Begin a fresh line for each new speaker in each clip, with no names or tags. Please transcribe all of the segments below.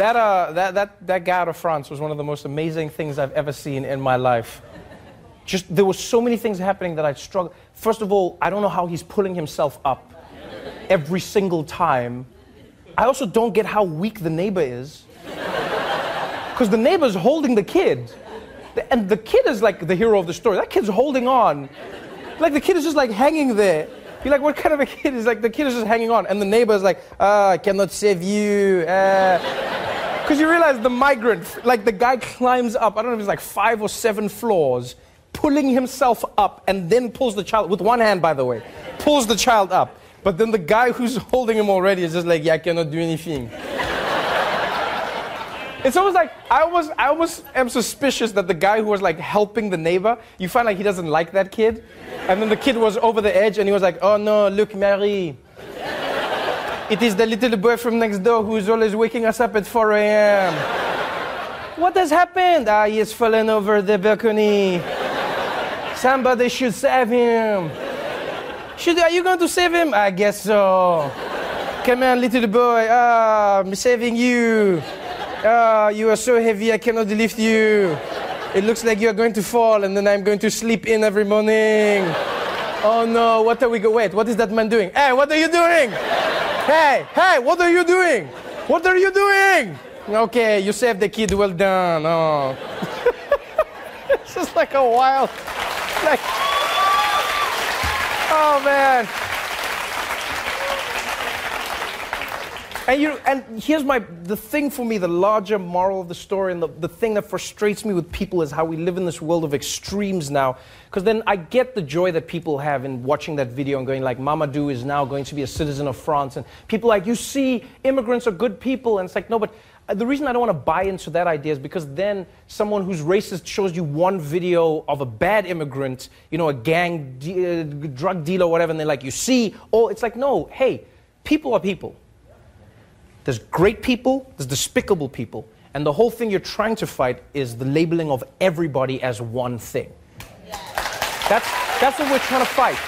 That, uh, that, that, that Gare de France was one of the most amazing things I've ever seen in my life. Just, there were so many things happening that I struggled. First of all, I don't know how he's pulling himself up every single time. I also don't get how weak the neighbor is. Because the neighbor's holding the kid. And the kid is like the hero of the story. That kid's holding on. Like the kid is just like hanging there. You're like, what kind of a kid is like, the kid is just hanging on. And the neighbor is like, ah, I cannot save you. Because you realize the migrant, like the guy climbs up, I don't know if it's like five or seven floors, pulling himself up and then pulls the child, with one hand, by the way, pulls the child up. But then the guy who's holding him already is just like, yeah, I cannot do anything. It's almost like I almost I almost am suspicious that the guy who was like helping the neighbor, you find like he doesn't like that kid. And then the kid was over the edge and he was like, Oh no, look, Mary. It is the little boy from next door who is always waking us up at 4 a.m. What has happened? Ah, he has fallen over the balcony. Somebody should save him. Should are you going to save him? I guess so. Come on, little boy. Ah, I'm saving you. Ah, you are so heavy, I cannot lift you. It looks like you are going to fall, and then I'm going to sleep in every morning. Oh no, what are we going? Wait, what is that man doing? Hey, what are you doing? Hey, hey, what are you doing? What are you doing? Okay, you saved the kid, well done. Oh. it's just like a wild, like, oh man. And, you, and here's my the thing for me, the larger moral of the story, and the, the thing that frustrates me with people is how we live in this world of extremes now. Because then I get the joy that people have in watching that video and going like, Mamoudou is now going to be a citizen of France, and people like, you see, immigrants are good people, and it's like, no, but uh, the reason I don't want to buy into that idea is because then someone who's racist shows you one video of a bad immigrant, you know, a gang, de- uh, drug dealer, whatever, and they're like, you see, oh, it's like, no, hey, people are people. There's great people, there's despicable people, and the whole thing you're trying to fight is the labeling of everybody as one thing. That's, that's what we're trying to fight.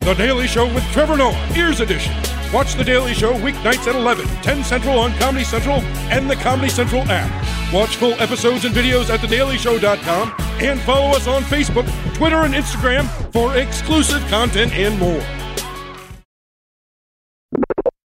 The Daily Show with Trevor Noah, Ears Edition. Watch The Daily Show weeknights at 11, 10 Central on Comedy Central and the Comedy Central app. Watch full episodes and videos at thedailyshow.com and follow us on Facebook, Twitter, and Instagram for exclusive content and more.